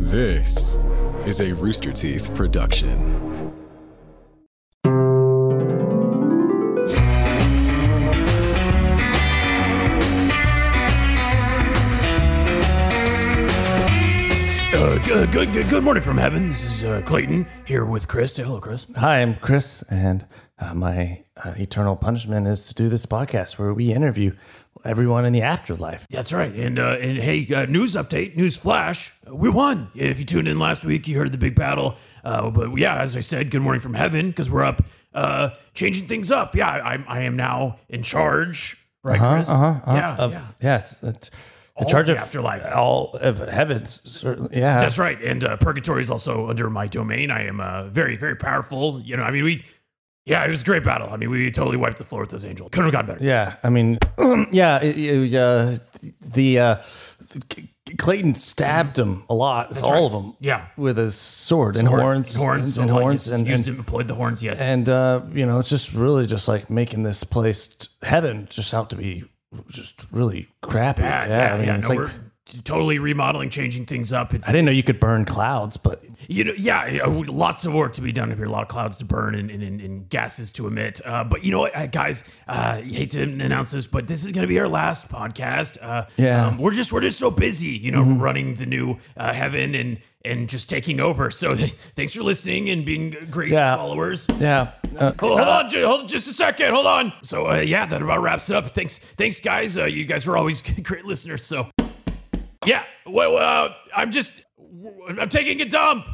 This is a Rooster Teeth production. Uh, good, good, good, good morning from heaven. This is uh, Clayton here with Chris. Say hello, Chris. Hi, I'm Chris, and uh, my uh, eternal punishment is to do this podcast where we interview everyone in the afterlife. That's right. And uh, and hey, uh, news update, news flash. We won. If you tuned in last week, you heard the big battle. Uh, but yeah, as I said, good morning from heaven because we're up, uh, changing things up. Yeah, I, I am now in charge. Right, Chris? Uh-huh, uh, yeah, of, yeah. Yes, in All charge of of the afterlife. all of heavens. Certainly, yeah. That's right. And uh, purgatory is also under my domain. I am uh, very, very powerful. You know, I mean, we. Yeah, it was a great battle. I mean, we totally wiped the floor with those angels. Couldn't have gotten better. Yeah, I mean, yeah, it, it, uh, the uh, Clayton stabbed him a lot. It's all right. of them. Yeah. with his sword and Horn- horns, horns, and, so, like, horns, and, used and, employed the horns. Yes, and uh, you know, it's just really just like making this place heaven just out to be just really crappy. yeah, Yeah, yeah, I mean, yeah. it's No, like totally remodeling, changing things up. It's I didn't know you could burn clouds, but you know, yeah, yeah, lots of work to be done up here. A lot of clouds to burn and, and, and, gases to emit. Uh, but you know what, uh, guys? Uh, hate to announce this, but this is going to be our last podcast. Uh, Yeah. um, we're just we're just so busy, you know, running the new uh, heaven and and just taking over. So thanks for listening and being great Yeah. followers. yeah, uh, Hold, hold on, ju- hold just a second. Hold on. So uh, yeah, that about wraps it up. Thanks, thanks, guys. Uh, you guys are always great listeners. So yeah, well, uh, I'm just I'm taking a dump.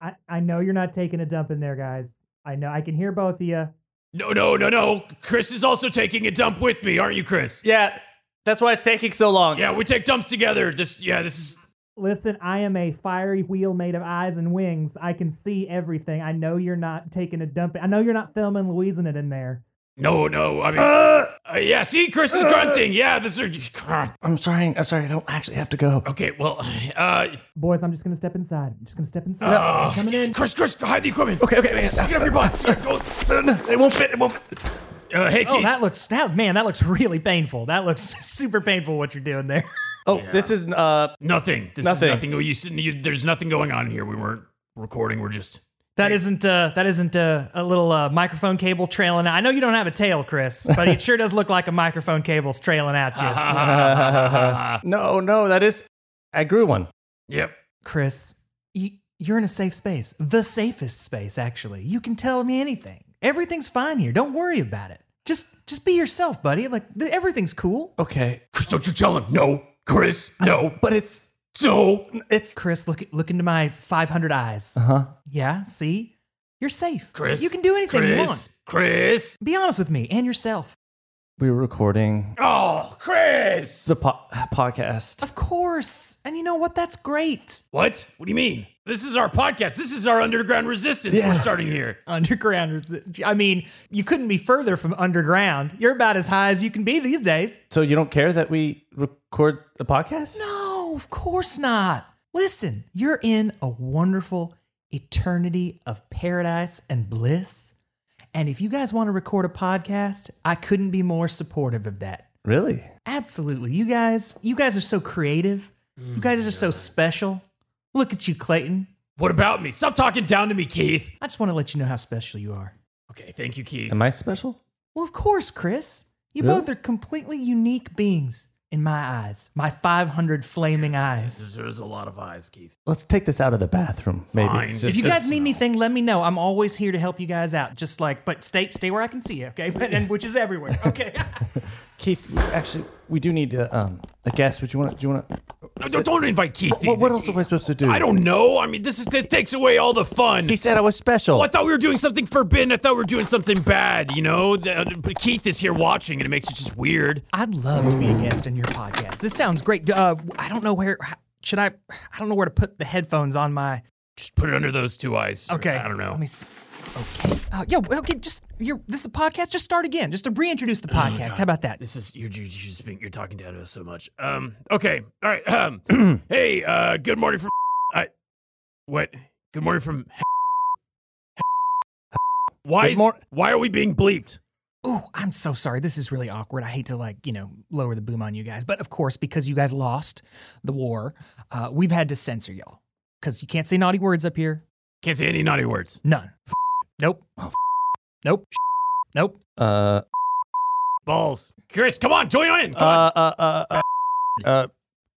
I, I know you're not taking a dump in there, guys. I know I can hear both of you. No, no, no, no. Chris is also taking a dump with me, aren't you, Chris? yeah. That's why it's taking so long. Yeah, we take dumps together. This, yeah, this is. Listen, I am a fiery wheel made of eyes and wings. I can see everything. I know you're not taking a dump. I know you're not filming Louising it in there. No, no. I mean, uh, yeah. See, Chris is grunting. Yeah, this is. I'm sorry. I'm sorry. I don't actually have to go. Okay, well, uh, Boys, I'm just gonna step inside. I'm just gonna step inside. uh, I'm coming in. Chris, Chris, hide the equipment. Okay, okay, okay. Stick it up your butt. Stick it- It won't fit. It won't. Fit. Uh, hey, Oh, Keith. that looks that man, that looks really painful. That looks super painful what you're doing there. Oh, this is uh. nothing. This Nothing. is nothing. You, you, there's nothing going on here. We weren't recording. We're just. That isn't uh that isn't uh, a little uh, microphone cable trailing. I know you don't have a tail, Chris, but it sure does look like a microphone cable's trailing at you. No, no, that is. I grew one. Yep. Chris, you, you're in a safe space. The safest space actually. You can tell me anything. Everything's fine here. Don't worry about it. Just just be yourself, buddy. Like th- everything's cool. Okay, Chris, don't you tell him. No, Chris. No. but it's No. it's Chris, look look into my 500 eyes. Uh huh. Yeah, see? You're safe. Chris. You can do anything Chris, you want. Chris. Be honest with me and yourself. We were recording Oh, Chris. the po- podcast. Of course. And you know what? That's great. What? What do you mean? This is our podcast. This is our underground resistance. Yeah. We're starting here. Underground. is- I mean, you couldn't be further from underground. You're about as high as you can be these days. So you don't care that we record the podcast? No, of course not. Listen, you're in a wonderful eternity of paradise and bliss. And if you guys want to record a podcast, I couldn't be more supportive of that. Really? Absolutely. You guys, you guys are so creative. You guys are so mm, special. Look at you, Clayton. What about me? Stop talking down to me, Keith. I just want to let you know how special you are. Okay, thank you, Keith. Am I special? Well, of course, Chris. You Really? both are completely unique beings in my eyes, my 500 flaming eyes. There's, there's a lot of eyes, Keith. Let's take this out of the bathroom, maybe. Fine. Just- If you the guys need anything, let me know. I'm always here to help you guys out. Just like, but stay stay where I can see you, okay? and which is everywhere, okay? Keith, actually, we do need to, um, a guest. Would you want? to? Do you want? to? No, don't, don't invite Keith. What, what else am I supposed to do? I don't know. I mean, this is this takes away all the fun. He said I was special. Oh, I thought we were doing something forbidden. I thought we were doing something bad. You know, The- but Keith is here watching, and it makes it just weird. I'd love to be a guest on your podcast. This sounds great. Uh, I don't know where should I. I don't know where to put the headphones on my. Just put it under those two eyes. Okay, I don't know. Let me see. Okay. Uh, yeah. Okay. Just you're. This is a podcast. Just start again. Just to reintroduce the podcast. How about that? This is you're, you're just being, you're talking down to us so much. Um. Okay. All right. Um. hey. Uh. Good morning from. I. What? Good morning from. Why is mor- why are we being bleeped? Ooh, I'm so sorry. This is really awkward. I hate to like, you know, lower the boom on you guys, but of course, because you guys lost the war, uh, we've had to censor y'all. because you can't say naughty words up here. Can't say any naughty words. None. Nope. Nope. Nope. Uh, Balls. Chris, come on, join in. Come uh, uh, uh, uh, uh.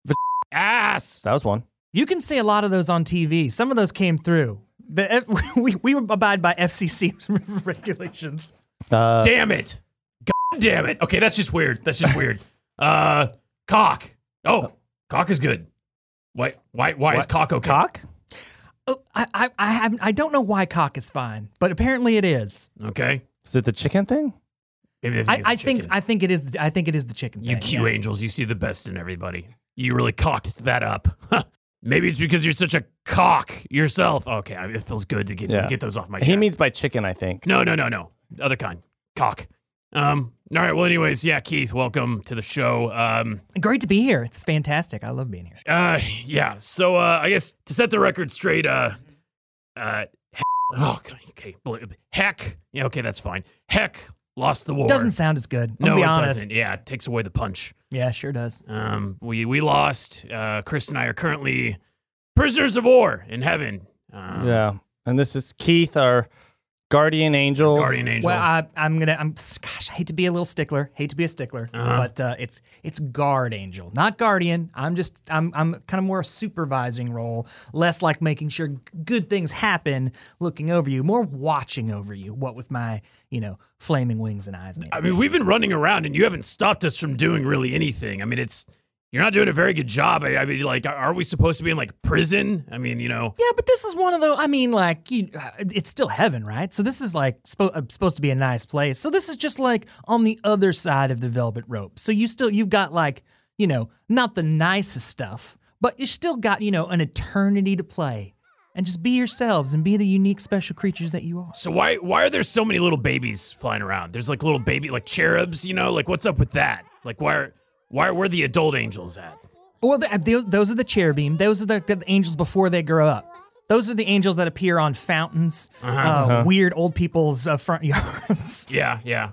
Ass. that was one. You can say a lot of those on TV. Some of those came through. The, F- we, we abide by FCC regulations. Uh, Damn it. God damn it. Okay, that's just weird. That's just weird. Uh, cock. Oh, cock is good. Why? Why? Why is What? cock okay? cock? Oh, I, I, I, haven't, I don't know why cock is fine, but apparently it is. Okay. Is it the chicken thing? Maybe I, it's I the think. I think it is. I think it is the chicken. You thing, Q yeah. angels, you see the best in everybody. You really cocked that up. Maybe it's because you're such a cock yourself. Okay, I- it feels good to get Yeah. get those off my Chest. He means by chicken, I think. no, no, no, no. Other kind. Cock. Um. All right. Well, anyways, yeah, Keith, welcome to the show. Um. Great to be here. It's fantastic. I love being here. Uh. Yeah. So, uh, I guess to set the record straight, uh, uh, oh, God, okay, heck. Yeah. Okay, that's fine. Heck lost the war. Doesn't sound as good. I'm no, be it honest. doesn't. Yeah, it takes away the punch. Yeah, sure does. Um, we we lost. Uh, Chris and I are currently prisoners of war in heaven. Um, Yeah. And this is Keith, our guardian angel. guardian angel. Well, I, I'm gonna. I'm. Gosh, I hate to be a little stickler. Hate to be a stickler, Uh-huh. but uh, it's it's guard angel, not guardian. I'm just. I'm. I'm kind of more a supervising role, less like making sure good things happen, looking over you, more watching over you. What with my, you know, flaming wings and eyes. And I mean, we've been running around, and you haven't stopped us from doing really anything. I mean, it's you're not doing a very good job. I, I mean, like, are we supposed to be in like prison? I mean, you know. Yeah, but this is one of the. I mean, like, you, uh, it's still heaven, right? So this is like spo- uh, supposed to be a nice place. So this is just like on the other side of the velvet rope. So you still you've got like you know not the nicest stuff, but you still got you know an eternity to play, and just be yourselves and be the unique special creatures that you are. So why why are there so many little babies flying around? There's like little baby like cherubs, you know. Like, what's up with that? Like, why are why are where the adult angels at? Well, th th those are the cherubim. Those are the, the angels before they grow up. Those are the angels that appear on fountains, uh weird old people's uh, front yards. Yeah, yeah.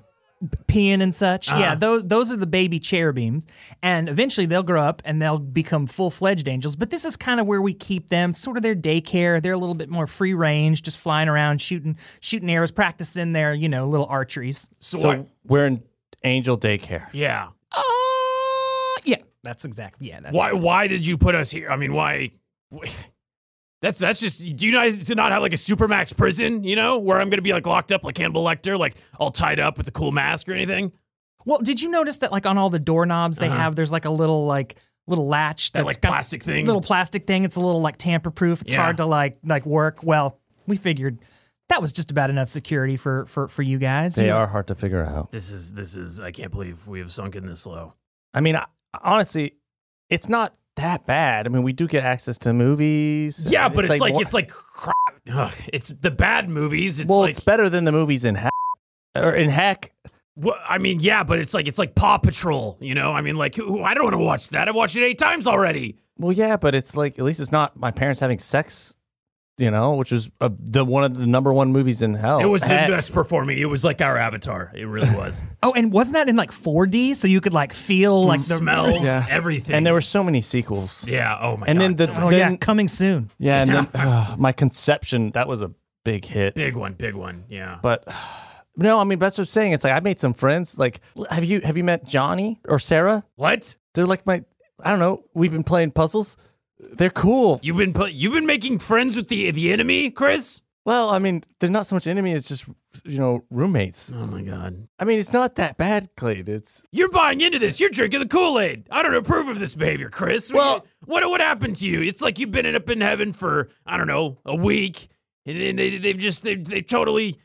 peeing and such. Uh-huh. Yeah, those those are the baby cherubims, and eventually they'll grow up and they'll become full fledged angels. But this is kind of where we keep them, sort of their daycare. They're a little bit more free range, just flying around, shooting shooting arrows, practicing their you know little archeries. So, So we're in angel daycare. Yeah. Yeah, that's exactly yeah. That's Why why did you put us here? I mean, why? That's that's just. Do you guys to not have like a supermax prison? You know, where I'm gonna be like locked up like Hannibal Lecter, like all tied up with a cool mask or anything? Well, did you notice that like on all the doorknobs they have there's like a little like little latch Uh-huh. That that's like got- plastic thing. little plastic thing. It's a little like tamper proof. It's Yeah. hard to like like work. Well, we figured that was just about enough security for for for you guys. They You know, are hard to figure out. This is this is. I can't believe we have sunk in this low. I mean, I, honestly, it's not that bad. I mean, we do get access to movies. Yeah, but it's, like, more- it's like crap. Ugh, it's the bad movies. It's well, like it's better than the movies in Heck. Or in Heck, Well, I mean, yeah, but it's like it's like Paw Patrol, you know. I mean, like, who, I don't want to watch that. I've watched it eight times already. well, yeah, but it's like at least it's not my parents having sex. You know, which was uh, the one of the number one movies in hell. it was the Heck. best performing. It was like our Avatar. It really was. Oh, and wasn't that in like 4D? So you could like feel like the smell, Yeah. everything. and there were so many sequels. yeah. Oh my And god. then the- so Oh many. yeah, Then- coming soon. Yeah, and then uh, my conception that was a big hit. big one, big one. Yeah. But no, I mean that's what I'm saying. It's like I made some friends. Like, have you have you met Johnny or Sarah? What? They're like my. I don't know. We've been playing puzzles. They're cool. You've been put, you've been making friends with the the enemy, Chris? Well, I mean, they're not so much enemy. It's just you know roommates. Oh my god. I mean, it's not that bad, Clayton. It's You're buying into this. You're drinking the Kool-Aid. I don't approve of this behavior, Chris. Well- what what happened to you? It's like you've been up in heaven for I don't know a week, and then they they've just they they totally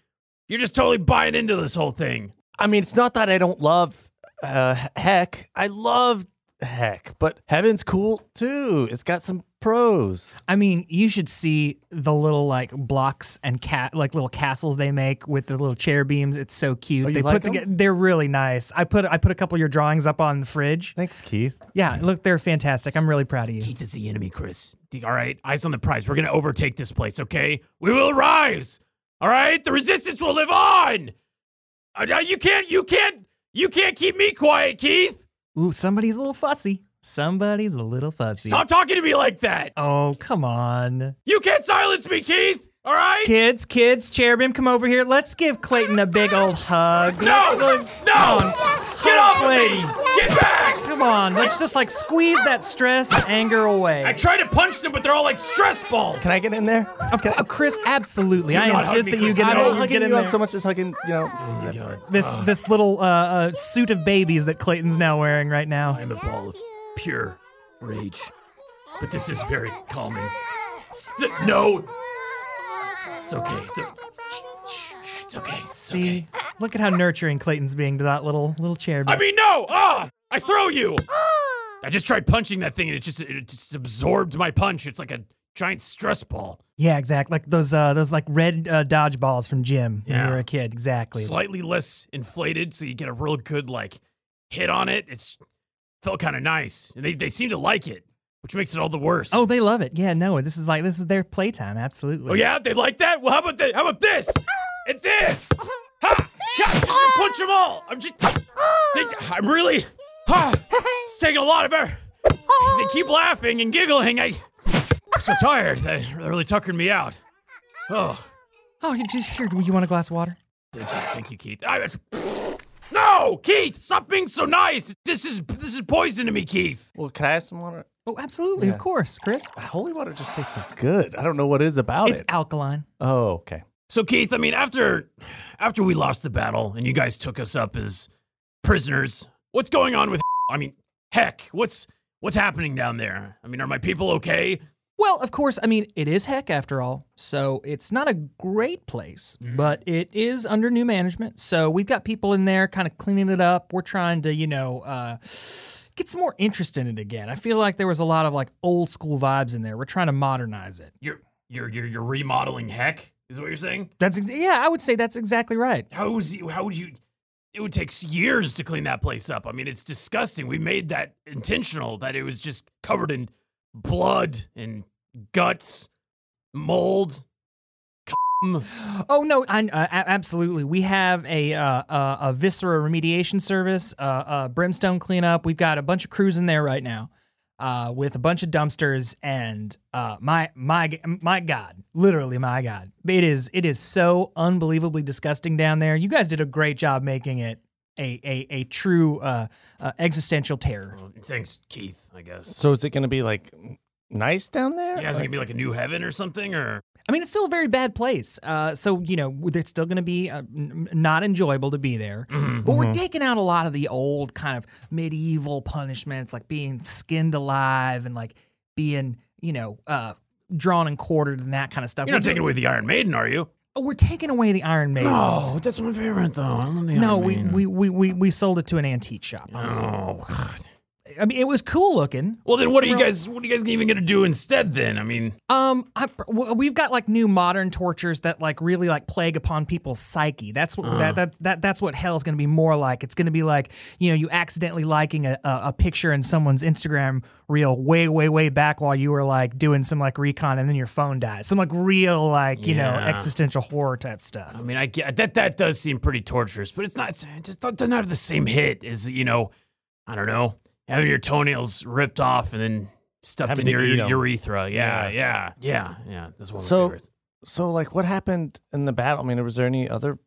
you're just totally buying into this whole thing. I mean, it's not that I don't love uh, Heck. I love Heck, but Heaven's cool too. It's got some pros. I mean, you should see the little like blocks and cat like little castles they make with the little cherubim. It's so cute. Oh, they like put 'em? together. They're really nice. I put I put a couple of your drawings up on the fridge. Thanks, Keith. Yeah, look, they're fantastic. I'm really proud of you. Keith is the enemy, Chris. All right, eyes on the prize. We're gonna overtake this place. Okay, we will rise. All right, the resistance will live on. Uh, you can't, you can't, you can't keep me quiet, Keith. Ooh, somebody's a little fussy. Somebody's a little fussy. Stop talking to me like that. Oh, come on. You can't silence me, Keith. All right? Kids, kids, cherubim, come over here. Let's give Clayton a big old hug. No! Let's, uh, No! On. Get off of me! Get back! Come on. Let's just like squeeze that stress and anger away. I tried to punch them, but they're all like stress balls. Can I get in there? Of course, Chris, absolutely. Do I not hug insist me, that you Chris. get, I in, don't you hugging get in you there. up so much as hugging, you know. This this little uh, uh, suit of babies that Clayton's now wearing right now. I'm a ball of pure rage. But this is very calming. St- no! It's okay. It's, o- shh, shh, shh, it's okay. It's See, okay. look at how nurturing Clayton's being to that little little cherubim. I mean, no! Ah! I throw you! I just tried punching that thing and it just it just absorbed my punch. It's like a giant stress ball. yeah, exactly. Like those uh, those like red uh, dodgeballs from gym when Yeah. you were a kid. Exactly. Slightly less inflated, so you get a real good like hit on it. It's felt kind of nice. And they, they seem to like it, which makes it all the worse. Oh, they love it. Yeah, no, this is like this is their playtime. Absolutely. Oh yeah, they like that. Well, how about that? How about this? And this? Ha! God, I'm just gonna punch them all. I'm just. They, I'm really. Ha! It's taking a lot of air. They keep laughing and giggling. I, I'm so tired. They- They're really tuckering me out. Oh, Oh, you just here. Do you want a glass of water? thank you, thank you, Keith. I, no, Keith, stop being so nice. This is this is poison to me, Keith. Well, can I have some water? Oh, absolutely. Of course, Chris. Holy water just tastes so good. I don't know what it is about It's it. It's alkaline. oh, okay. So Keith, I mean, after after we lost the battle and you guys took us up as prisoners, what's going on with? I mean, heck, what's what's happening down there? I mean, are my people okay? Well, of course, I mean, it is heck after all. So it's not a great place, but it is under new management. So we've got people in there kind of cleaning it up. We're trying to, you know, uh, get some more interest in it again. I feel like there was a lot of like old school vibes in there. We're trying to modernize it. You're you're you're, you're remodeling heck. Is what you're saying? That's, ex- yeah, I would say that's exactly right. How was? How would you? It would take years to clean that place up. I mean, it's disgusting. We made that intentional. That it was just covered in blood and guts, mold. Cum. Oh no, I, uh, absolutely. We have a uh, uh, a viscera remediation service, uh, uh, brimstone cleanup. We've got a bunch of crews in there right now, uh, with a bunch of dumpsters. And uh, my my my God, literally my God, it is it is so unbelievably disgusting down there. You guys did a great job making it a a, a true uh, uh, existential terror. Well, thanks, Keith. I guess. So is it going to be like nice down there? Yeah, is it gonna be like a new heaven or something? Or I mean, it's still a very bad place. Uh, so you know, it's still going to be uh, n- not enjoyable to be there. But we're taking out a lot of the old kind of medieval punishments, like being skinned alive and like being, you know, uh, drawn and quartered and that kind of stuff. you're not We're- taking away the Iron Maiden, are you? Oh, we're taking away the Iron Maiden. Oh, that's my favorite though. I love the No, we, we, we, we, we sold it to an antique shop. honestly. Oh God. I mean, it was cool looking. Well, then what are you guys? What are you guys even gonna do instead? Then I mean, Um, I, we've got like new modern tortures that like really like plague upon people's psyche. That's what that, that that that's what hell's going to be more like. It's going to be like you know you accidentally liking a, a a picture in someone's Instagram reel way way way back while you were like doing some like recon and then your phone dies. Some like real like you know Yeah. existential horror type stuff. I mean, I get that. That does seem pretty torturous, but it's not. It's just not, doesn't have the same hit as you know. I don't know, having your toenails ripped off and then stuffed Having in to your urethra. Yeah, yeah, yeah, yeah. That's one of my So- favorites. So, like, what happened in the battle? I mean, was there any other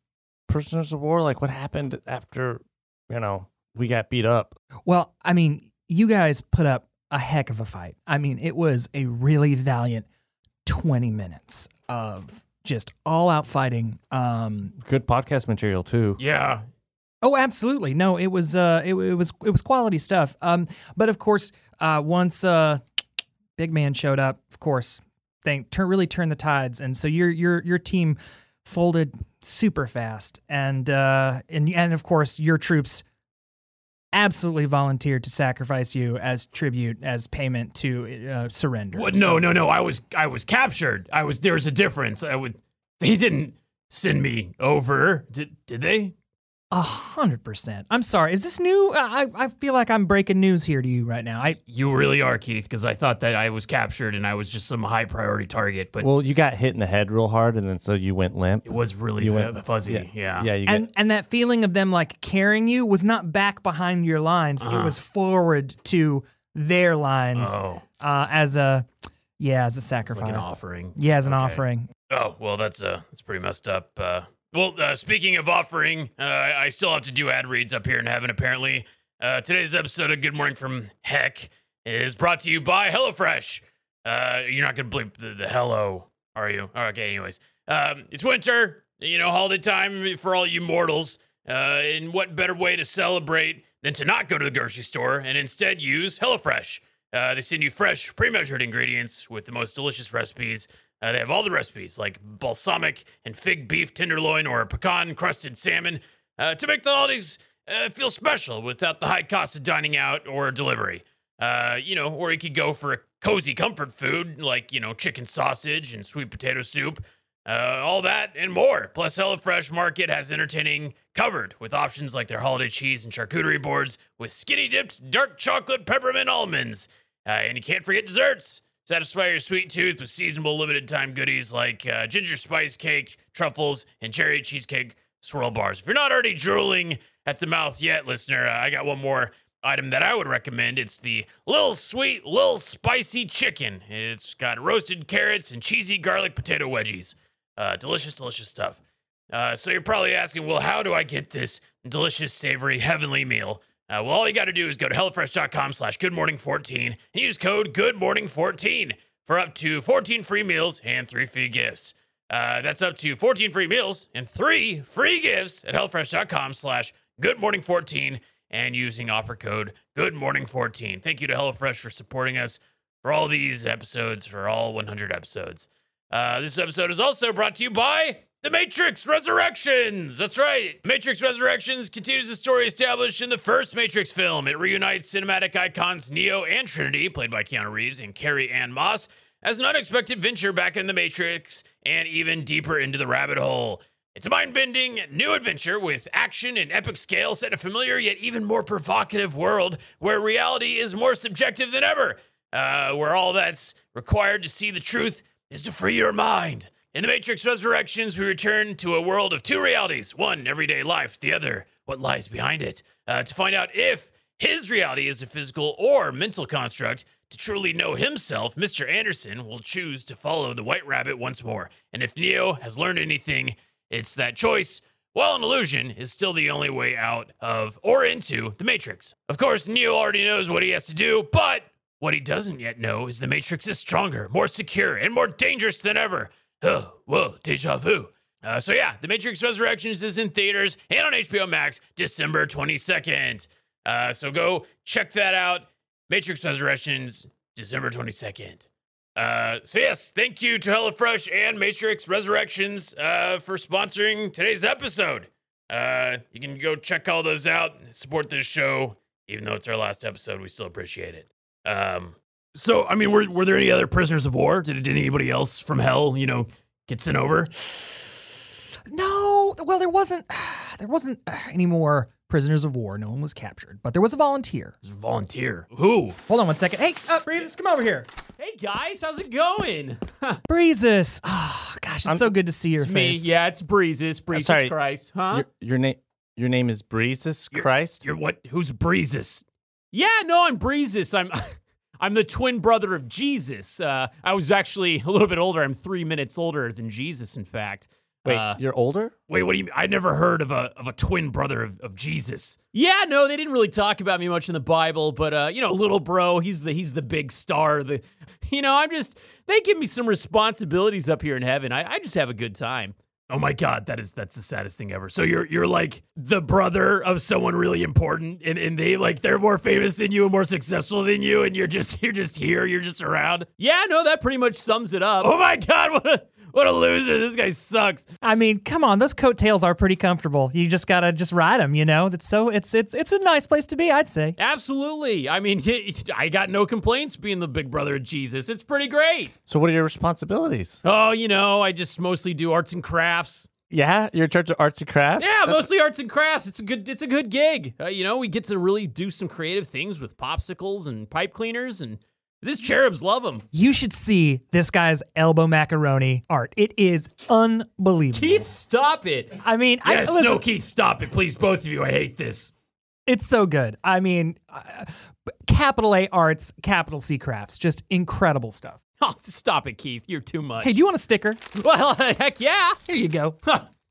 prisoners of war? Like, what happened after, you know, we got beat up? Well, I mean, you guys put up a heck of a fight. I mean, it was a really valiant 20 minutes of just all out fighting. Um, Good podcast material, too. Yeah, oh, absolutely. No, it was uh, it, it was it was quality stuff. Um, but of course, uh, once uh, Big Man showed up, of course, they turn really turned the tides, and so your your your team folded super fast, and uh, and and of course your troops absolutely volunteered to sacrifice you as tribute as payment to uh, surrender. What? So- No, no, no. I was I was captured. I was. There's a difference. I would. They didn't send me over. Did did they? A hundred percent. I'm sorry. Is this new? I I feel like I'm breaking news here to you right now. I You really are, Keith, because I thought that I was captured and I was just some high priority target, but Well, you got hit in the head real hard, and then so you went limp. it was really You fu- went- fuzzy. Yeah. Yeah, you and got, and that feeling of them like carrying you was not back behind your lines. It was forward to their lines Oh, uh, as a yeah as a it's sacrifice. like an offering. Yeah, as an Okay. offering. Oh well, that's uh, that's pretty messed up. Uh, well, uh, speaking of offering, uh, I still have to do ad reads up here in heaven. Apparently, uh, today's episode of Good Morning from Heck is brought to you by HelloFresh. Uh, you're not gonna bleep the, the hello, are you? Okay, anyways, um, it's winter. You know, holiday time for all you mortals. Uh, and what better way to celebrate than to not go to the grocery store and instead use HelloFresh? Uh, they send you fresh, pre-measured ingredients with the most delicious recipes. Uh, they have all the recipes like balsamic and fig beef tenderloin or pecan crusted salmon uh, to make the holidays uh, feel special without the high cost of dining out or delivery. Uh, you know, or you could go for a cozy comfort food like, you know, chicken sausage and sweet potato soup. Uh, all that and more. Plus, HelloFresh Market has entertaining covered with options like their holiday cheese and charcuterie boards with skinny dipped dark chocolate peppermint almonds. Uh, and you can't forget desserts. Satisfy your sweet tooth with seasonable limited time goodies like uh, ginger spice cake, truffles, and cherry cheesecake swirl bars. If you're not already drooling at the mouth yet, listener, uh, I got one more item that I would recommend. It's the Little Sweet, Little Spicy Chicken. It's got roasted carrots and cheesy garlic potato wedgies. Uh, delicious, delicious stuff. Uh, so you're probably asking, well, how do I get this delicious, savory, heavenly meal? Uh, well, all you got to do is go to HelloFresh.com slash GoodMorning14 and use code GoodMorning14 for up to 14 free meals and three free gifts. Uh, that's up to 14 free meals and three free gifts at HelloFresh.com slash GoodMorning14 and using offer code GoodMorning14. Thank you to HelloFresh for supporting us for all these episodes, for all 100 episodes. Uh, this episode is also brought to you by The Matrix Resurrections. That's right. Matrix Resurrections continues the story established in the first Matrix film. It reunites cinematic icons Neo and Trinity, played by Keanu Reeves and Carrie Ann Moss, as an unexpected venture back in the Matrix and even deeper into the rabbit hole. It's a mind bending new adventure with action and epic scale set in a familiar yet even more provocative world where reality is more subjective than ever, uh, where all that's required to see the truth is to free your mind. In The Matrix Resurrections, we return to a world of two realities one, everyday life, the other, what lies behind it, uh, to find out if his reality is a physical or mental construct. To truly know himself, Mr. Anderson will choose to follow the White Rabbit once more. And if Neo has learned anything, it's that choice, while an illusion, is still the only way out of or into the Matrix. Of course, Neo already knows what he has to do, but what he doesn't yet know is the Matrix is stronger, more secure, and more dangerous than ever. Whoa, deja vu. Uh, so yeah, The Matrix Resurrections is in theaters and on HBO Max December 22nd. Uh, so go check that out. Matrix Resurrections, December 22nd. Uh, so yes, thank you to HelloFresh and Matrix Resurrections uh, for sponsoring today's episode. Uh, you can go check all those out, support this show, even though it's our last episode. We still appreciate it. Um, so I mean, were were there any other prisoners of war? Did, did anybody else from hell, you know, get sent over? No, well, there wasn't. There wasn't uh, any more prisoners of war. No one was captured, but there was a volunteer. Just volunteer. Who? Hold on one second. Hey, uh, Breezes, come over here. Hey guys, how's it going? Breezes. Oh gosh, it's so good to see your It's me. face. Yeah, it's Breezes. Breezes sorry. Christ. Huh? Your, your name your name is Breezes Christ? You're what? Who's Breezes? yeah, no, I'm Breezes. I'm I'm the twin brother of Jesus. Uh, I was actually a little bit older. I'm three minutes older than Jesus, in fact. Wait, Uh, you're older? Wait, what do you mean? I never heard of a of a twin brother of, of Jesus. Yeah, no, they didn't really talk about me much in the Bible, but uh, you know, little bro, he's the he's the big star. The you know, I'm just they give me some responsibilities up here in heaven. I, I just have a good time. Oh my god, that is that's the saddest thing ever. So you're you're like the brother of someone really important and, and they like they're more famous than you and more successful than you and you're just you're just here, you're just around. Yeah, no, that pretty much sums it up. Oh my god, what a what a loser. This guy sucks. I mean, come on, those coattails are pretty comfortable. You just gotta just ride them, you know. That's so it's it's it's a nice place to be, I'd say. Absolutely. I mean, I got no complaints being the big brother of Jesus. It's pretty great. So what are your responsibilities? Oh, you know, I just mostly do arts and crafts. Yeah, you're in charge of arts and crafts? Yeah, mostly arts and crafts. It's a good it's a good gig. Uh, you know, we get to really do some creative things with popsicles and pipe cleaners and these cherubs love them. You should see this guy's elbow macaroni art. It is unbelievable. Keith, stop it. I mean, I, Yes, listen, no Keith, stop it, please, both of you. I hate this. it's so good. I mean, uh, capital A arts, capital C crafts. Just incredible stuff. Oh, stop it, Keith. You're too much. Hey, do you want a sticker? well, heck yeah. Here you go.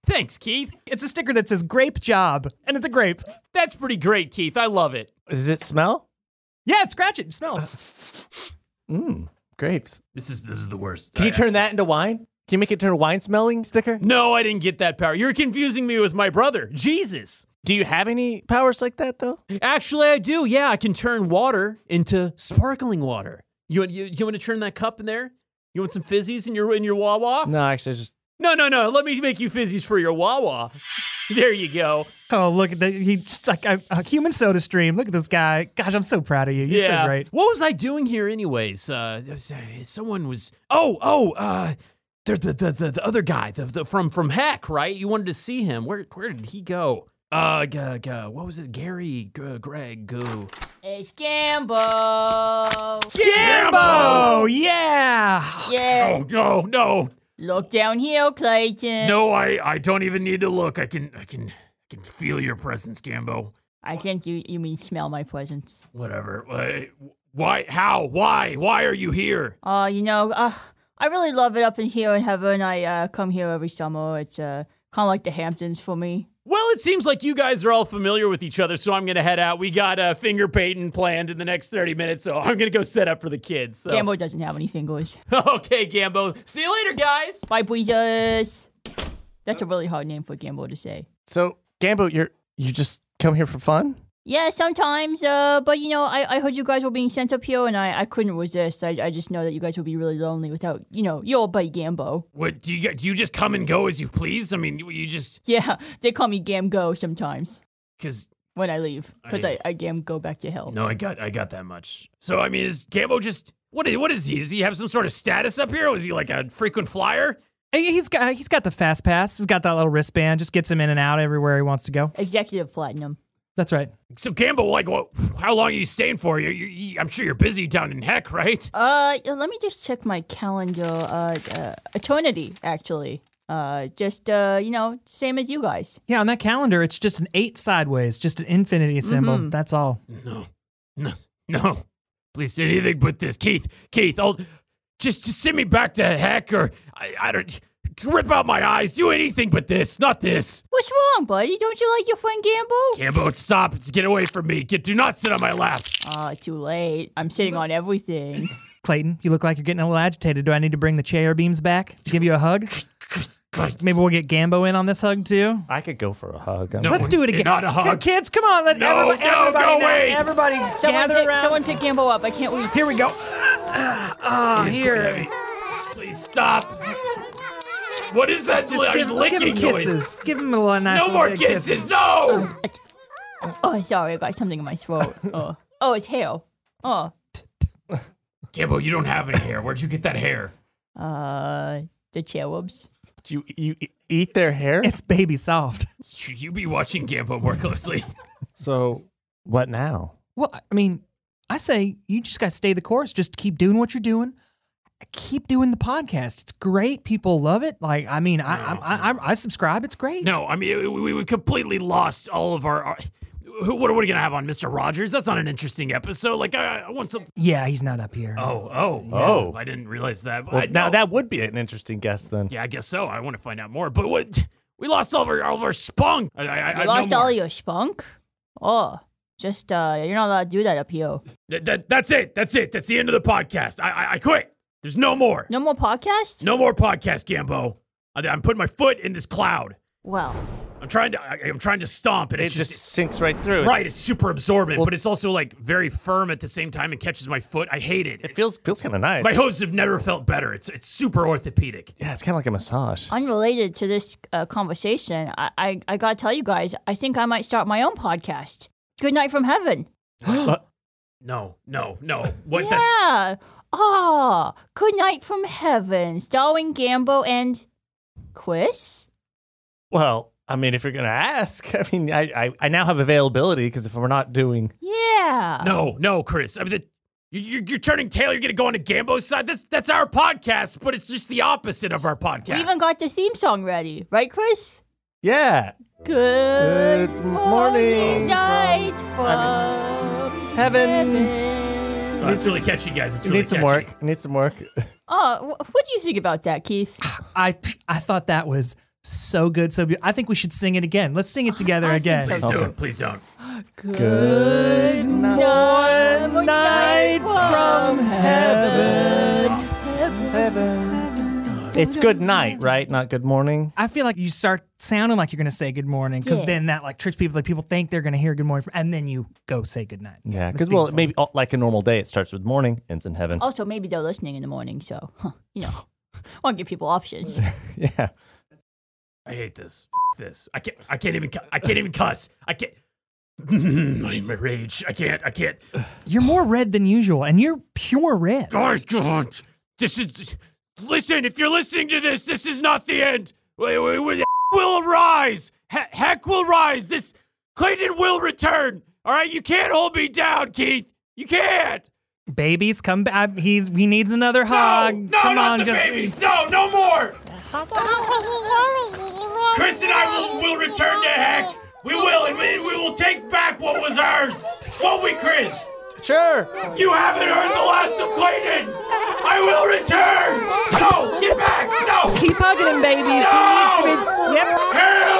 Thanks, Keith. It's a sticker that says grape job, and it's a grape. That's pretty great, Keith. I love it. Does it smell? Yeah, scratch it. It smells. Mmm, grapes. This is this is the worst. Can you turn that into wine? Can you make it turn a wine smelling sticker? No, I didn't get that power. You're confusing me with my brother, Jesus. Do you have any powers like that though? Actually, I do. Yeah, I can turn water into sparkling water. You you, you want to turn that cup in there? You want some fizzies in your in your Wawa? No, actually, I just No, no, no. Let me make you fizzies for your Wawa. There you go. Oh, look at that. He's like a, a human soda stream. Look at this guy. Gosh, I'm so proud of you. You're yeah. so great. What was I doing here, anyways? Uh, was, uh, someone was. Oh, oh. Uh, the the the the, the other guy, the, the from from Heck, right? You wanted to see him. Where where did he go? Uh, g- g- what was it? Gary, G- Greg, Goo. It's Gambo. Oh, yeah. Yeah. Oh no, no, Look down here, Clayton. no! I I don't even need to look. I can I can I can feel your presence, Gambo. I think you you mean smell my presence. Whatever. Why? Why? How? Why? Why are you here? Uh, you know, uh, I really love it up in here in heaven. I uh, come here every summer. It's uh, kind of like the Hamptons for me. Well, it seems like you guys are all familiar with each other, so I'm gonna head out. We got uh, finger painting planned in the next 30 minutes, so I'm gonna go set up for the kids. So. Gambo doesn't have any fingers. okay, Gambo. See you later, guys. Bye, breezes. That's a really hard name for Gambo to say. so Gambo, you're you just come here for fun? Yeah, sometimes, uh, but you know, I, I heard you guys were being sent up here, and I, I couldn't resist. I, I just know that you guys would be really lonely without, you know, your old buddy Gambo. What do you? Do you just come and go as you please? I mean, you, you just Yeah, they call me Gam Go sometimes because when I leave, because I- I, I Gam go back to hell. no, I got I got that much. So I mean, is Gambo just what is what is he? Does he have some sort of status up here? Or is he like a frequent flyer? He's got he's got the fast pass. He's got that little wristband. Just gets him in and out everywhere he wants to go. Executive Platinum. That's right. So Campbell, like, what? How long are you staying for? You, you, you, I'm sure you're busy down in Heck, right? Uh, let me just check my calendar. Uh, uh eternity, actually. Uh, just, uh, you know, same as you guys. Yeah, on that calendar, it's just an eight sideways, just an infinity symbol. That's all. No, no, no. Please say anything but this, Keith. Keith, I'll just just send me back to Heck, or I, I don't rip out my eyes. Do anything but this, not this. What's wrong, buddy? Don't you like your friend Gambo? Gambo, stop! Get away from me! Get do not sit on my lap. Ah, too late. I'm sitting on everything. Clayton, you look like you're getting a little agitated. Do I need to bring the cherubim back to give you a hug? Maybe we'll get Gambo in on this hug too. I could go for a hug. No. Let's do it again. Not a hug. Kids, come on. Let No, everybody, no, everybody go now, away. Everybody Someone gather pick, around. someone pick Gambo up. I can't wait. Here we go. Ah, It is here. Please stop. What is that? Just like, give, give licking him noise? kisses. Give him a little nice No more big kisses. No. Oh, sorry, I got something in my throat. oh, oh, it's hair. Oh, Gambo, you don't have any hair. Where'd you get that hair? uh, the cherubs. You you eat their hair? It's baby soft. Should you be watching Gambo more closely? so what now? Well, I mean, I say you just got to stay the course. Just keep doing what you're doing. Keep doing the podcast. It's great. People love it. Like, I mean, I I, I, I subscribe. It's great. No, I mean we, we completely lost all of our. our who, what are we gonna have on Mr. Rogers? That's not an interesting episode. Like I, I want some. Yeah, he's not up here. Oh, oh, Oh. I didn't realize that. Well, I, now no. that would be an interesting guess then. Yeah, I guess so. I want to find out more. But what? We lost all of our all of our spunk. I, I, I, You no lost more. all your spunk? Oh, just, uh, you're not allowed to do that up here. That, that, that's it. That's it. That's the end of the podcast. I, I, I quit. There's no more. No more podcast? No more podcast, Gambo. I, I'm putting my foot in this cloud. Well, I'm trying to. I, I'm trying to stomp, and It it's just just. sinks right through. Right, it's super absorbent, Well- but it's also like very firm at the same time and catches my foot. I hate it. it feels feels kind of nice. my hose have never felt better. It's it's super orthopedic. yeah, it's kind of like a massage. unrelated to this uh, conversation, I, I, I gotta tell you guys, I think I might start my own podcast. Good night from heaven. No, no, no. What? That's yeah. Ah, good night from heaven, starring Gambo and Quiz. Well, I mean, if you're gonna ask, I mean, I I, I now have availability because if we're not doing, Yeah. no, no, Chris. I mean, the, you're, you're turning tail. You're gonna go on to Gambo's side. That's that's our podcast, but it's just the opposite of our podcast. We even got the theme song ready, right, Chris? yeah, Good, Good morning night from- from Heaven. Oh, it's really catchy, guys. It's You really need some catchy. work. You need some work. Oh, what do you think about that, Keith? I I thought that was so good, so be- I think we should sing it again. Let's sing it together I again. so. Please don't. Please don't. Good night from heaven. Heaven. It's good night, right? Not good morning. I feel like you start sounding like you're going to say good morning because Yeah. then that like tricks people. Like people think they're going to hear good morning, from, and then you go say good night. Yeah, because well, maybe uh, like a normal day, it starts with morning, ends in heaven. Also, maybe they're listening in the morning, so huh, you know, want to give people options. Yeah. I hate this. F- this. I can't. I can't even. cu- I can't even cuss. I can't. My my rage. I can't. I can't. You're more red than usual, and you're pure red. Oh God! This is. Listen, if you're listening to this, this is not the end. Wait, wait, wait. Will rise. He- heck will rise. This Clayton will return. All right, you can't hold me down, Keith. You can't. Babies, come back. He's he needs another hug. No, no, come not on, the just babies. No, no more. Chris and I will, will return to Heck. We will, and we, we will take back what was ours. Won't we, Chris? Sure. You haven't heard the last of Clayton. I will return. No, get back. No. keep hugging him, babies. He needs to be. Yep. Hail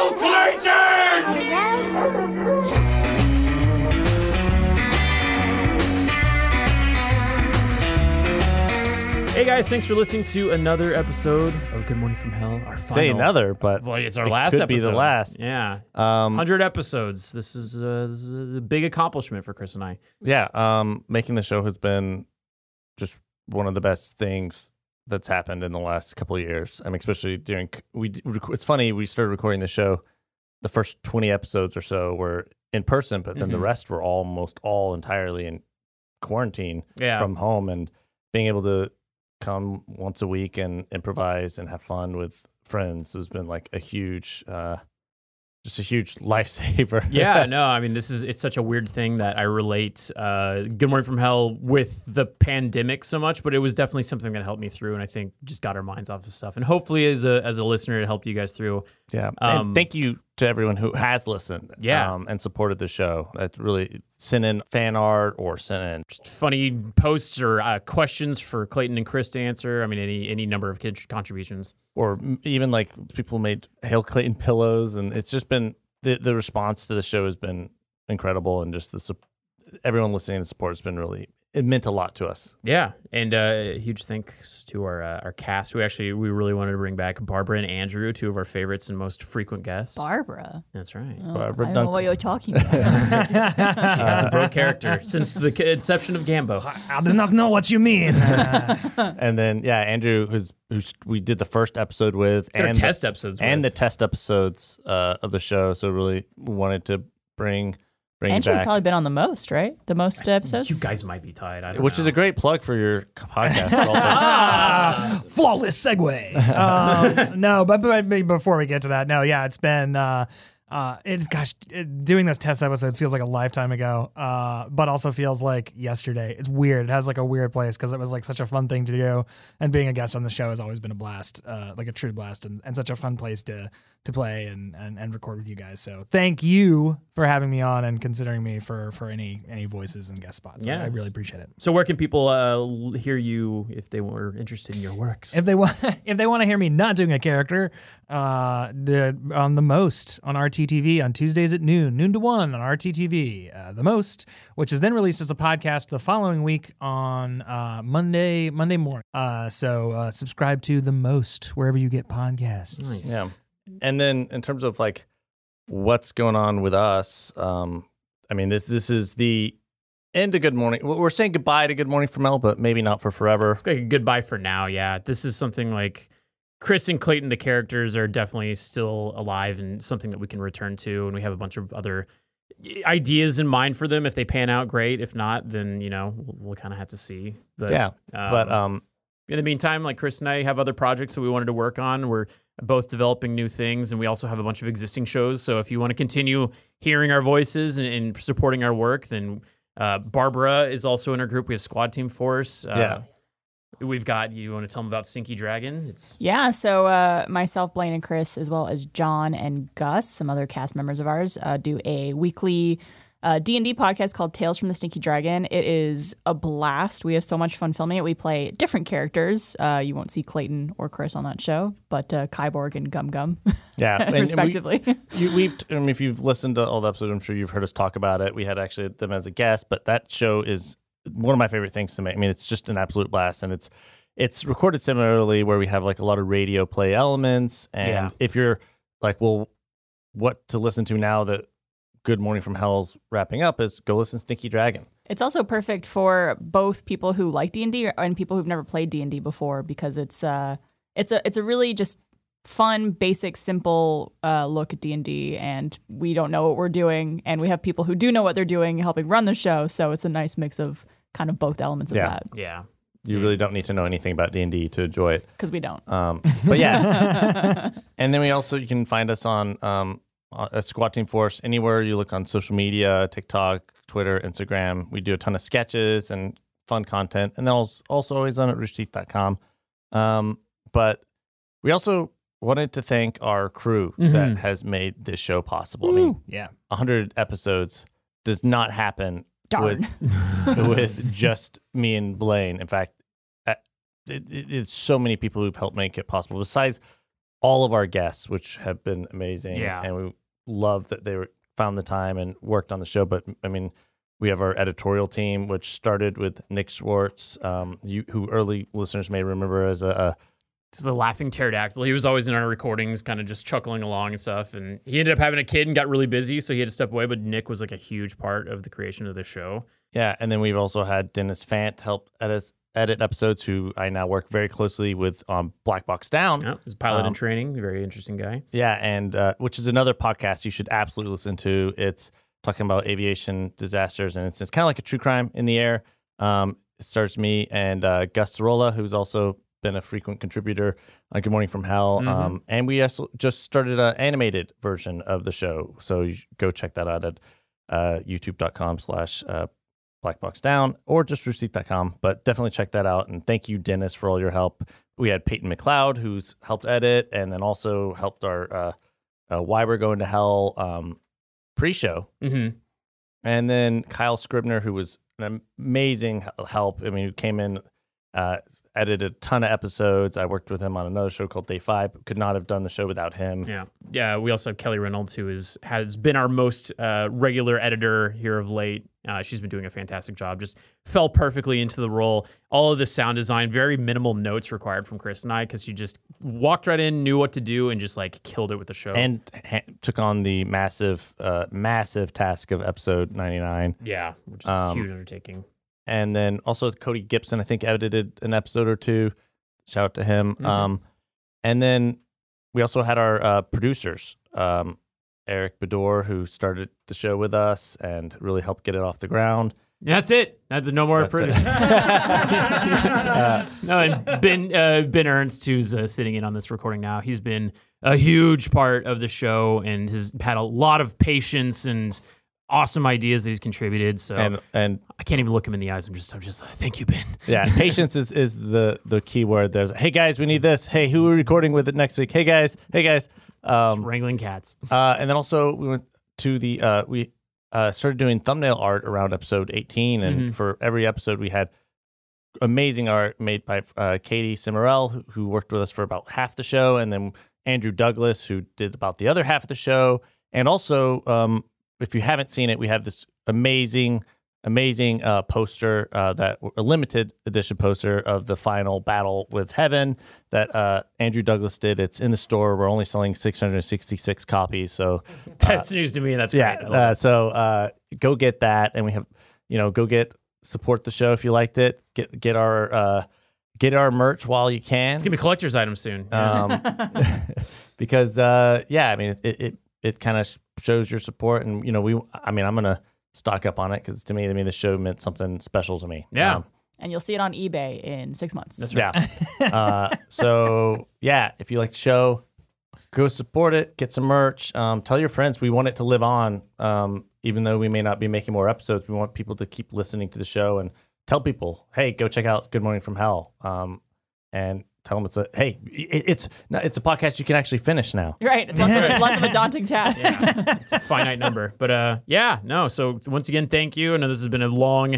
Hey guys, thanks for listening to another episode of Good Morning from Hell. Our final, Say another, but Well, it's our it last could episode. be the last. Yeah, Um, hundred episodes. This is, uh, this is a big accomplishment for Chris and I. yeah. Um, making the show has been just one of the best things that's happened in the last couple of years. I mean, especially during we. d- rec- It's funny we started recording the show. The first twenty episodes or so were in person, but then the Mhm. rest were almost all entirely in quarantine Yeah, from home, and being able to come once a week and improvise and have fun with friends has been like a huge, uh, just a huge lifesaver. yeah, no, I mean, this is it's such a weird thing that I relate uh, Good Morning from Hell with the pandemic so much, but it was definitely something that helped me through, and I think just got our minds off of stuff. And hopefully, as a as a listener, it helped you guys through. Yeah. Um, thank you to everyone who has listened Yeah. um, and supported the show. That really sent in fan art or sent in. Just funny posts or uh, questions for Clayton and Chris to answer. I mean, any any number of kid contributions. Or even like people made Hail Clayton pillows. And it's just been the, the response to the show has been incredible. And just the sup- everyone listening and support has been really, it meant a lot to us. Yeah, and uh, huge thanks to our uh, our cast. We actually we really wanted to bring back Barbara and Andrew, two of our favorites and most frequent guests. Barbara. That's right. Oh, Barbara I don't know what you're talking about. She has a bro character since the inception of Gambo. I do not know what you mean. And then, yeah, Andrew, who's, who's we did the first episode with They're and the- test episodes. and the test episodes uh, of the show. So really wanted to bring bring Andrew back, probably been on the most, right? The most episodes. you guys might be tied. I don't which is a great plug for your podcast. Ah, flawless segue. Um, no, but, but but before we get to that, no, yeah, it's been. Uh, uh, it, gosh, it, doing those test episodes feels like a lifetime ago, uh, but also feels like yesterday. It's weird. It has like a weird place because it was like such a fun thing to do, and being a guest on the show has always been a blast, uh, like a true blast, and, and such a fun place to to play and, and and record with you guys. So thank you for having me on and considering me for for any any voices and guest spots. I- I really appreciate it. So where can people uh, hear you if they were interested in your works? If they want, if they want to hear me not doing a character, uh, the on the most on RTTV on Tuesdays at noon, noon to one on RTTV, uh, the most, which is then released as a podcast the following week on uh, Monday, Monday morning. Uh, so uh, subscribe to the most wherever you get podcasts. nice. yeah, and then in terms of like what's going on with us, um, I mean this this is the end of Good Morning. We're saying goodbye to Good Morning from Hell, but maybe not for forever. It's like a goodbye for now. Yeah, this is something like Chris and Clayton, the characters, are definitely still alive and something that we can return to. And we have a bunch of other ideas in mind for them. If they pan out, great. If not, then you know we'll, we'll kind of have to see. But yeah, but um, in the meantime, like Chris and I have other projects that we wanted to work on. We're both developing new things, and we also have a bunch of existing shows. So if you want to continue hearing our voices and, and supporting our work, then uh, Barbara is also in our group. We have Squad Team Force. Uh, Yeah. We've got. You want to tell them about Stinky Dragon? It's Yeah, so uh, myself, Blaine, and Chris, as well as John and Gus, some other cast members of ours, uh, do a weekly a D&D podcast called Tales from the Stinky Dragon. It is a blast. We have so much fun filming it. We play different characters. Uh, you won't see Clayton or Chris on that show, but uh, Kyborg and Gum Gum, Yeah, and- and we- respectively. you, we've I mean, if you've listened to all the episodes, I'm sure you've heard us talk about it. We had actually them as a guest, but that show is one of my favorite things to make. I mean, it's just an absolute blast, and it's it's recorded similarly where we have like a lot of radio play elements. And Yeah. if you're like, well, what to listen to now that Good Morning from Hell's wrapping up is go listen to Stinky Dragon. It's also perfect for both people who like D and D and people who've never played D and D before because it's uh it's a it's a really just fun, basic, simple uh, look at D and D, and we don't know what we're doing, and we have people who do know what they're doing helping run the show, so it's a nice mix of kind of both elements of Yeah. that Yeah. You really don't need to know anything about D and D to enjoy it. because we don't. Um, but yeah, and then we also you can find us on um, a Squad Team Force anywhere you look on social media, TikTok, Twitter, Instagram. We do a ton of sketches and fun content, and then also, also always on at roosterteeth.com. Um, but we also wanted to thank our crew that has made this show possible. I mean, Yeah. 100 episodes does not happen Darn. with, with just me and Blaine. In fact, uh, it, it, it's so many people who've helped make it possible. Besides all of our guests, which have been amazing, Yeah. and we love that they were, found the time and worked on the show. But I mean, we have our editorial team, which started with Nick Schwartz, um, you, who early listeners may remember as a, a It's the laughing pterodactyl. He was always in our recordings, kind of just chuckling along and stuff. And he ended up having a kid and got really busy, so he had to step away. But Nick was like a huge part of the creation of the show. Yeah, and then we've also had Dennis Fant help edit edit episodes, who I now work very closely with on Black Box Down. Yeah, he's a pilot in Um, training, very interesting guy. Yeah, and uh, which is another podcast you should absolutely listen to. It's talking about aviation disasters, and it's, it's kind of like a true crime in the air. Um, it stars me and uh, Gus Sorola, who's also been a frequent contributor on Good Morning from Hell. Um, and we also just started an animated version of the show, so you go check that out at uh, youtube.com slash uh, blackboxdown or just roosterteeth.com. But definitely check that out. And thank you, Dennis, for all your help. We had Peyton McLeod, who's helped edit and then also helped our uh, uh, Why We're Going to Hell um, pre show. Mm-hmm. And then Kyle Scribner, who was an amazing help. I mean, who came in, uh, edited a ton of episodes. I worked with him on another show called Day Five. Could not have done the show without him. Yeah, yeah. We also have Kelly Reynolds, who is has been our most uh, regular editor here of late. Uh, she's been doing a fantastic job. Just fell perfectly into the role. All of the sound design, very minimal notes required from Chris and I, because she just walked right in, knew what to do, and just like killed it with the show. And ha- took on the massive, uh, massive task of episode 99. yeah, which is Um, a huge undertaking. And then also Cody Gibson, I think edited an episode or two. Shout out to him. Mhm. Um, and then we also had our uh, producers, um, Eric Bedore, who started the show with us and really helped get it off the ground. That's it. That's no more producers. it. producer. no, and Ben uh, Ben Ernst, who's uh, sitting in on this recording now, he's been a huge part of the show and has had a lot of patience and awesome ideas that he's contributed. So And and I can't even look him in the eyes. I'm just, I'm just, like, thank you, Ben. yeah, patience is, is the the key word. There's hey guys, we need this. Hey, who are we recording with it next week? Hey guys, hey guys. Um, Wrangling cats. Uh, and then also we went to the uh, we uh, started doing thumbnail art around episode 18, and Mhm. for every episode we had amazing art made by uh, Katie Cimarel, who, who worked with us for about half the show, and then Andrew Douglas, who did about the other half of the show, and also um, if you haven't seen it, we have this amazing. Amazing uh, poster uh, that a limited edition poster of the final battle with heaven that uh, Andrew Douglas did. It's in the store. We're only selling 666 copies, so That's news to me. That's yeah. great. Uh, so uh, go get that, and we have, you know, go get support the show if you liked it. Get get our uh, get our merch while you can, it's gonna be collector's item soon. Um, because uh, yeah, I mean it it, it kind of shows your support, and you know we. I mean I'm gonna stock up on it because to me, I mean the show meant something special to me. Yeah. Um, and you'll see it on eBay in six months. That's yeah. uh, so yeah, if you like the show, go support it. Get some merch. Um, tell your friends we want it to live on. Um, even though we may not be making more episodes, we want people to keep listening to the show and tell people, hey, go check out Good Morning from Hell. Um, and tell them it's a hey, it, it's it's a podcast you can actually finish now. Right. It's less, of, a, less of a daunting task. Yeah. it's a finite number. But uh, yeah, no. So once again, thank you. I know this has been a long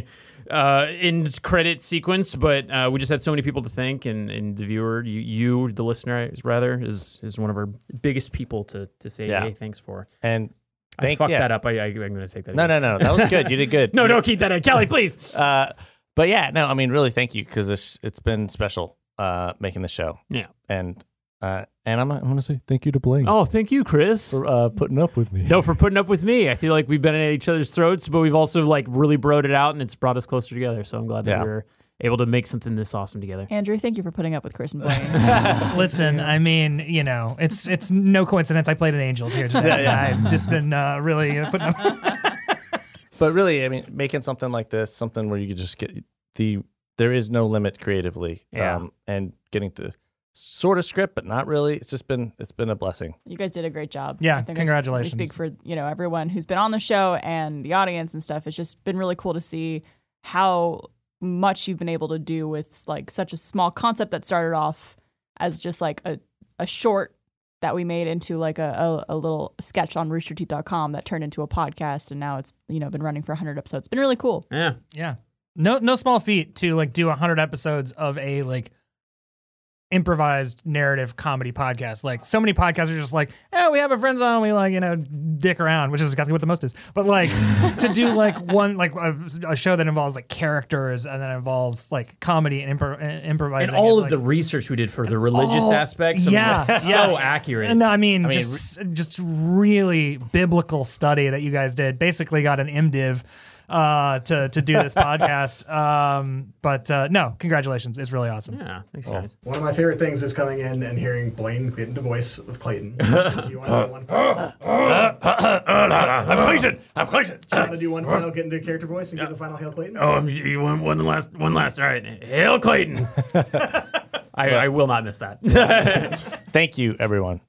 uh, in credit sequence, but uh, we just had so many people to thank, and, and the viewer, you, you, the listener, rather, is is one of our biggest people to to say Yeah. hey, thanks for. And I fucked yeah. that up. I, I, I'm going to take that. No, again. no, no, that was good. You did good. no, don't keep that in, Kelly, please. Uh, but yeah, no, I mean, really, thank you because it's, it's been special uh, making the show. Yeah. And uh, and I'm, I want to say thank you to Blaine Oh, thank you, Chris. for uh, putting up with me. No, for putting up with me. I feel like we've been at each other's throats, but we've also like really broed it out, and it's brought us closer together. So I'm glad that Yeah. we were able to make something this awesome together. Andrew, thank you for putting up with Chris and Blaine. Listen, I mean, you know, it's it's no coincidence I played an angel here today. I've just been uh, really uh, putting up. But really, I mean, making something like this, something where you could just get the there is no limit creatively. Yeah. Um, and getting to sort of script, but not really. It's just been it's been a blessing. you guys did a great job. Yeah, I think I congratulations. speak for you know everyone who's been on the show and the audience and stuff. It's just been really cool to see how much you've been able to do with like such a small concept that started off as just like a, a short that we made into like a, a, a little sketch on roosterteeth.com that turned into a podcast and now it's you know been running for 100 episodes. It's been really cool. Yeah. Yeah. No no small feat to like do 100 episodes of a like improvised narrative comedy podcast. Like so many podcasts are just like, "Oh, we have a friends on, we like, you know, dick around," which is exactly what the most is. But like to do like one like a, a show that involves like characters and then involves like comedy and impro- uh, And improvising all is, of the research we did for the religious all- aspects, yeah, was yeah. so accurate. And I mean, I mean, just just really biblical study that you guys did. Basically, got an MDiv uh, to to do this podcast. Um, but uh, no, congratulations! It's really awesome. yeah, thanks, guys. One of my favorite things is coming in and hearing Blaine get into voice of Clayton. Do you want to do one? I'm Clayton. I'm Clayton. Do you want to do one final, get into character voice, and give the final hail Clayton? Oh, I'm, you want one last, one last. All right, hail Clayton. I, I will not miss that. Thank you, everyone.